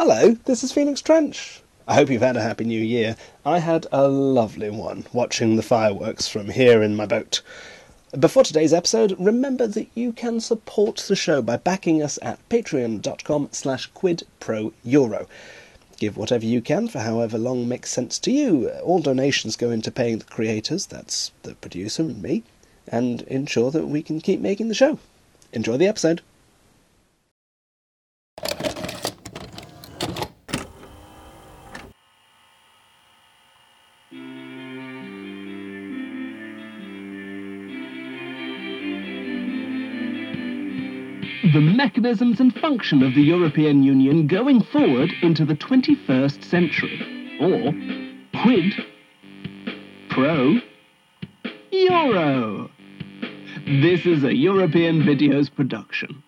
Hello, this is Phoenix Trench. I hope you've had a happy new year. I had a lovely one watching the fireworks from here in my boat. Before today's episode, remember that you can support the show by backing us at patreon.com slash quidproeuro. Give whatever you can for however long makes sense to you. All donations go into paying the creators, that's the producer and me, and ensure that we can keep making the show. Enjoy the episode. Mechanisms and function of the European Union going forward into the 21st century. Or quid pro euro. This is a European Videos production.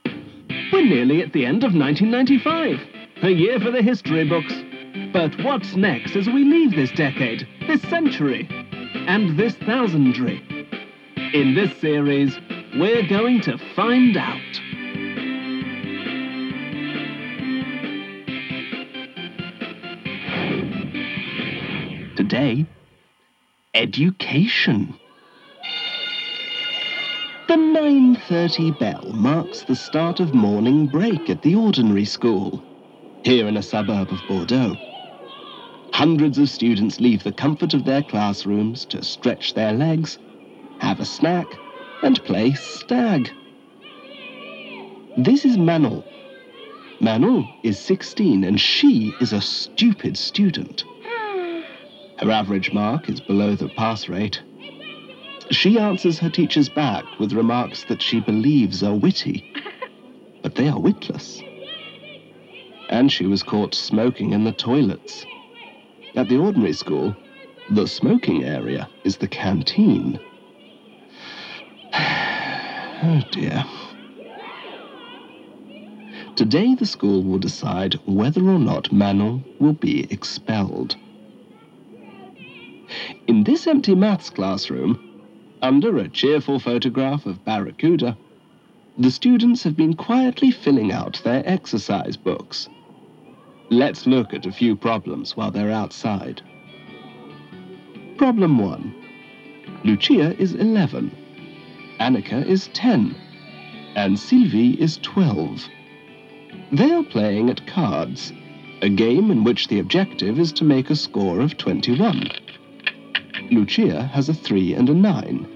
We're nearly at the end of 1995, a year for the history books. But what's next as we leave this decade, this century, and this thousandry? In this series, we're going to find out. Today, education. The 9.30 bell marks the start of morning break at the ordinary school, here in a suburb of Bordeaux. Hundreds of students leave the comfort of their classrooms to stretch their legs, have a snack, and play stag. This is Manon. Manon is 16 and she is a stupid student. Her average mark is below the pass rate. She answers her teachers back with remarks that she believes are witty, but they are witless. And she was caught smoking in the toilets. At the ordinary school, the smoking area is the canteen. oh dear. Today, the school will decide whether or not Manon will be expelled. In this empty maths classroom, under a cheerful photograph of Barracuda, the students have been quietly filling out their exercise books. Let's look at a few problems while they're outside. Problem 1. Lucia is 11, Annika is 10, and Sylvie is 12. They are playing at cards, a game in which the objective is to make a score of 21. Lucia has a 3 and a 9.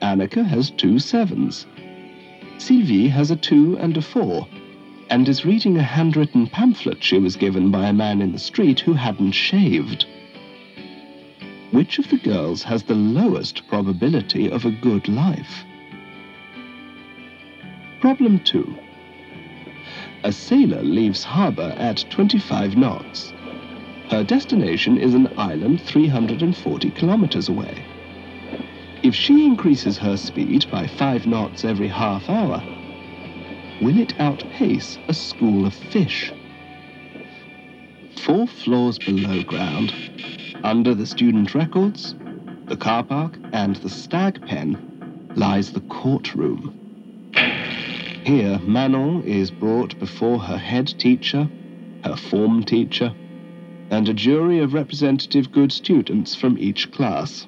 Annika has two sevens. Sylvie has a 2 and a 4, and is reading a handwritten pamphlet she was given by a man in the street who hadn't shaved. Which of the girls has the lowest probability of a good life? Problem 2. A sailor leaves harbor at 25 knots. Her destination is an island 340 kilometers away. If she increases her speed by five knots every half hour, will it outpace a school of fish? Four floors below ground, under the student records, the car park, and the stag pen, lies the courtroom. Here, Manon is brought before her head teacher, her form teacher, and a jury of representative good students from each class.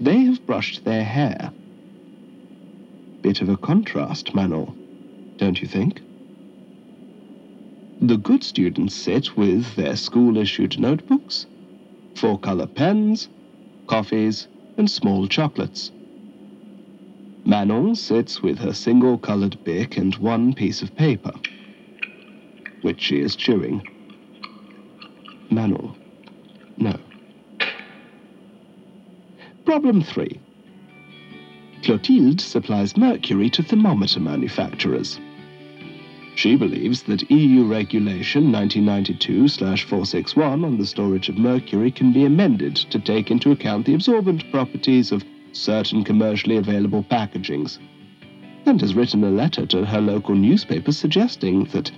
They have brushed their hair. Bit of a contrast, Manon, don't you think? The good students sit with their school-issued notebooks, four-color pens, coffees, and small chocolates. Manon sits with her single-colored bic and one piece of paper, which she is chewing. Manual. No. Problem 3. Clotilde supplies mercury to thermometer manufacturers. She believes that EU Regulation 1992-461 on the storage of mercury can be amended to take into account the absorbent properties of certain commercially available packagings, and has written a letter to her local newspaper suggesting that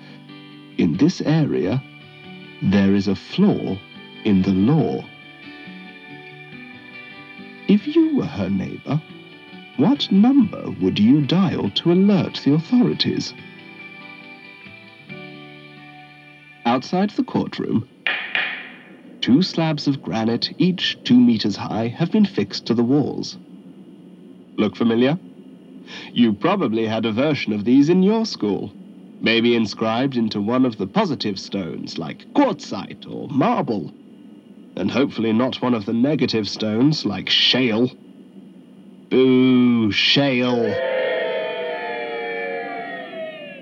in this area there is a flaw in the law. If you were her neighbor, what number would you dial to alert the authorities? Outside the courtroom, two slabs of granite, each two meters high, have been fixed to the walls. Look familiar? You probably had a version of these in your school. Maybe inscribed into one of the positive stones, like quartzite or marble. And hopefully not one of the negative stones, like shale. Boo, shale.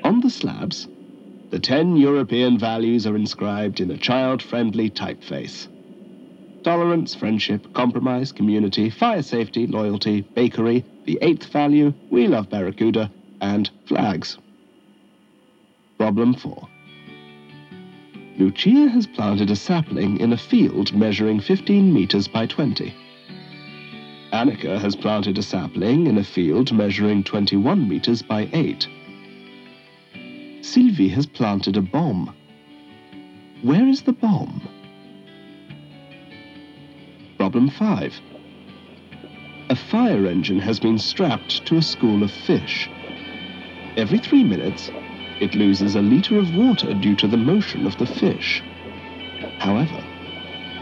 On the slabs, the ten European values are inscribed in a child-friendly typeface. Tolerance, friendship, compromise, community, fire safety, loyalty, bakery, the eighth value, we love Barracuda, and flags. Problem 4. Lucia has planted a sapling in a field measuring 15 meters by 20. Annika has planted a sapling in a field measuring 21 meters by 8. Sylvie has planted a bomb. Where is the bomb? Problem 5. A fire engine has been strapped to a school of fish. Every three minutes, it loses a liter of water due to the motion of the fish. However,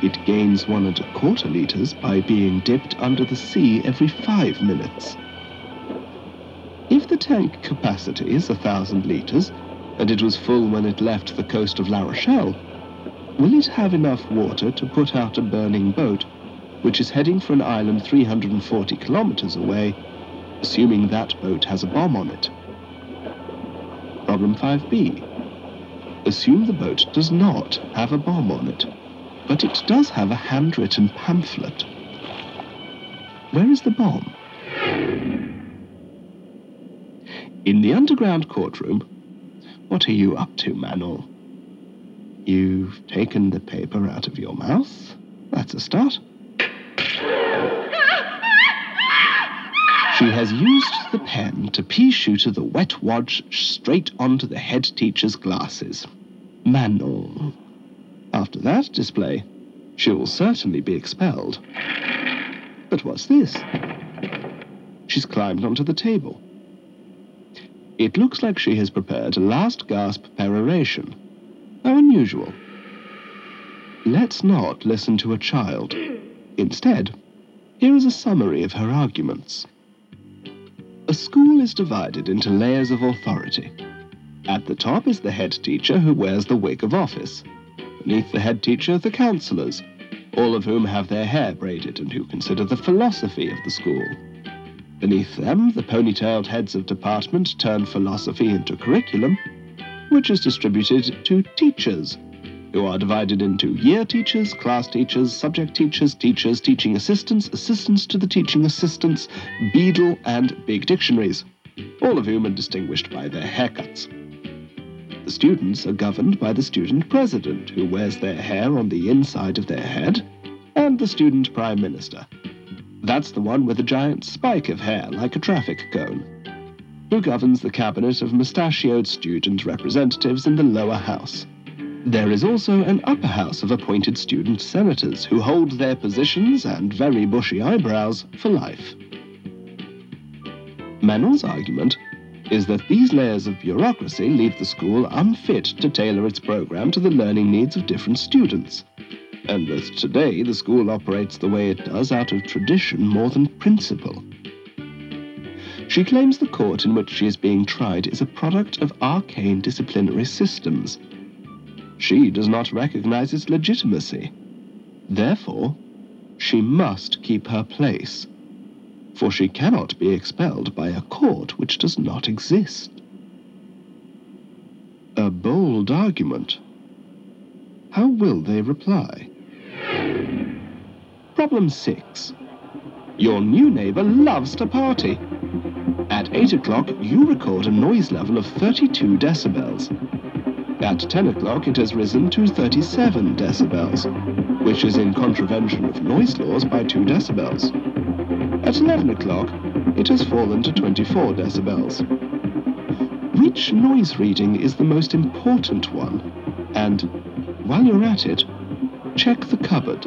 it gains one and a quarter liters by being dipped under the sea every five minutes. If the tank capacity is a thousand liters, and it was full when it left the coast of La Rochelle, will it have enough water to put out a burning boat, which is heading for an island 340 kilometers away, assuming that boat has a bomb on it? Problem 5b. Assume the boat does not have a bomb on it, but it does have a handwritten pamphlet. Where is the bomb? In the underground courtroom, what are you up to, Manon? You've taken the paper out of your mouth. That's a start. She has used the pen to pea shooter the wet wadge straight onto the head teacher's glasses. Manon. After that display, she will certainly be expelled. But what's this? She's climbed onto the table. It looks like she has prepared a last gasp peroration. How unusual. Let's not listen to a child. Instead, here is a summary of her arguments. A school is divided into layers of authority. At the top is the head teacher who wears the wig of office. Beneath the head teacher, the councillors, all of whom have their hair braided and who consider the philosophy of the school. Beneath them, the ponytailed heads of department turn philosophy into curriculum, which is distributed to teachers, who are divided into year teachers, class teachers, subject teachers, teachers, teaching assistants, assistants to the teaching assistants, Beadle, and big dictionaries, all of whom are distinguished by their haircuts. The students are governed by the student president, who wears their hair on the inside of their head, and the student prime minister. That's the one with a giant spike of hair like a traffic cone, who governs the cabinet of mustachioed student representatives in the lower house. There is also an upper house of appointed student senators who hold their positions and very bushy eyebrows for life. Manon's argument is that these layers of bureaucracy leave the school unfit to tailor its program to the learning needs of different students, and that today the school operates the way it does out of tradition more than principle. She claims the court in which she is being tried is a product of arcane disciplinary systems she does not recognize its legitimacy. Therefore, she must keep her place, for she cannot be expelled by a court which does not exist. A bold argument. How will they reply? Problem 6. Your new neighbor loves to party. At 8 o'clock, you record a noise level of 32 decibels. At 10 o'clock, it has risen to 37 decibels, which is in contravention of noise laws by 2 decibels. At 11 o'clock, it has fallen to 24 decibels. Which noise reading is the most important one? And while you're at it, check the cupboard.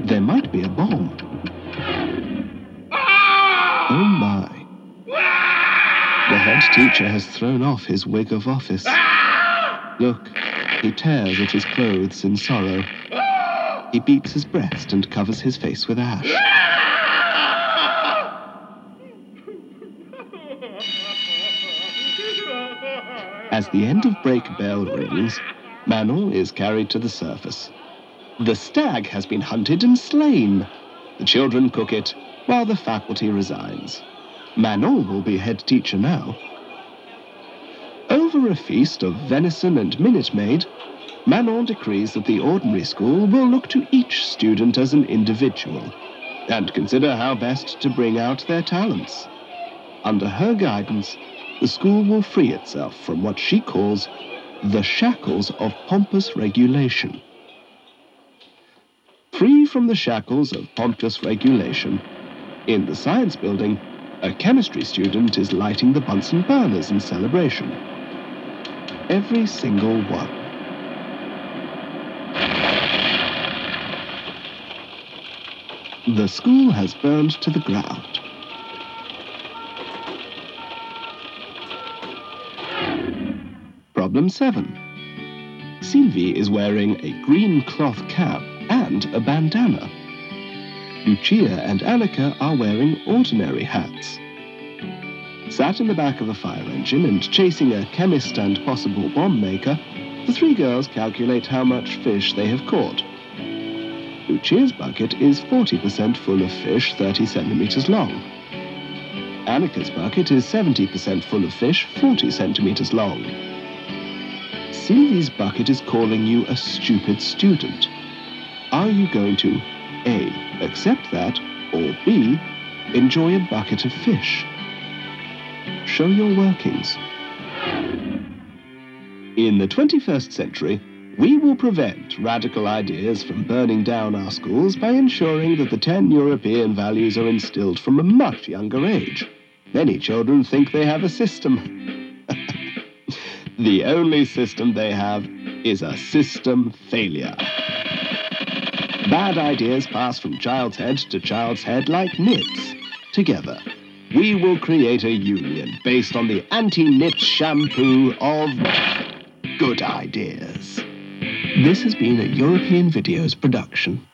There might be a bomb. Oh my. Head teacher has thrown off his wig of office. Look, he tears at his clothes in sorrow. He beats his breast and covers his face with ash. As the end of break bell rings, Manon is carried to the surface. The stag has been hunted and slain. The children cook it, while the faculty resigns. Manon will be head teacher now. Over a feast of venison and minute maid, Manon decrees that the ordinary school will look to each student as an individual and consider how best to bring out their talents. Under her guidance, the school will free itself from what she calls the shackles of pompous regulation. Free from the shackles of pompous regulation, in the science building, a chemistry student is lighting the Bunsen burners in celebration. Every single one. The school has burned to the ground. Problem 7. Sylvie is wearing a green cloth cap and a bandana. Lucia and Annika are wearing ordinary hats. Sat in the back of a fire engine and chasing a chemist and possible bomb maker, the three girls calculate how much fish they have caught. Lucia's bucket is 40% full of fish 30 centimeters long. Annika's bucket is 70% full of fish 40 centimeters long. Sylvie's bucket is calling you a stupid student. Are you going to A. Accept that, or B. Enjoy a bucket of fish? Show your workings. In the 21st century, we will prevent radical ideas from burning down our schools by ensuring that the 10 European values are instilled from a much younger age. Many children think they have a system. the only system they have is a system failure. Bad ideas pass from child's head to child's head like nits. Together, we will create a union based on the anti-nit shampoo of good ideas. This has been a European Videos production.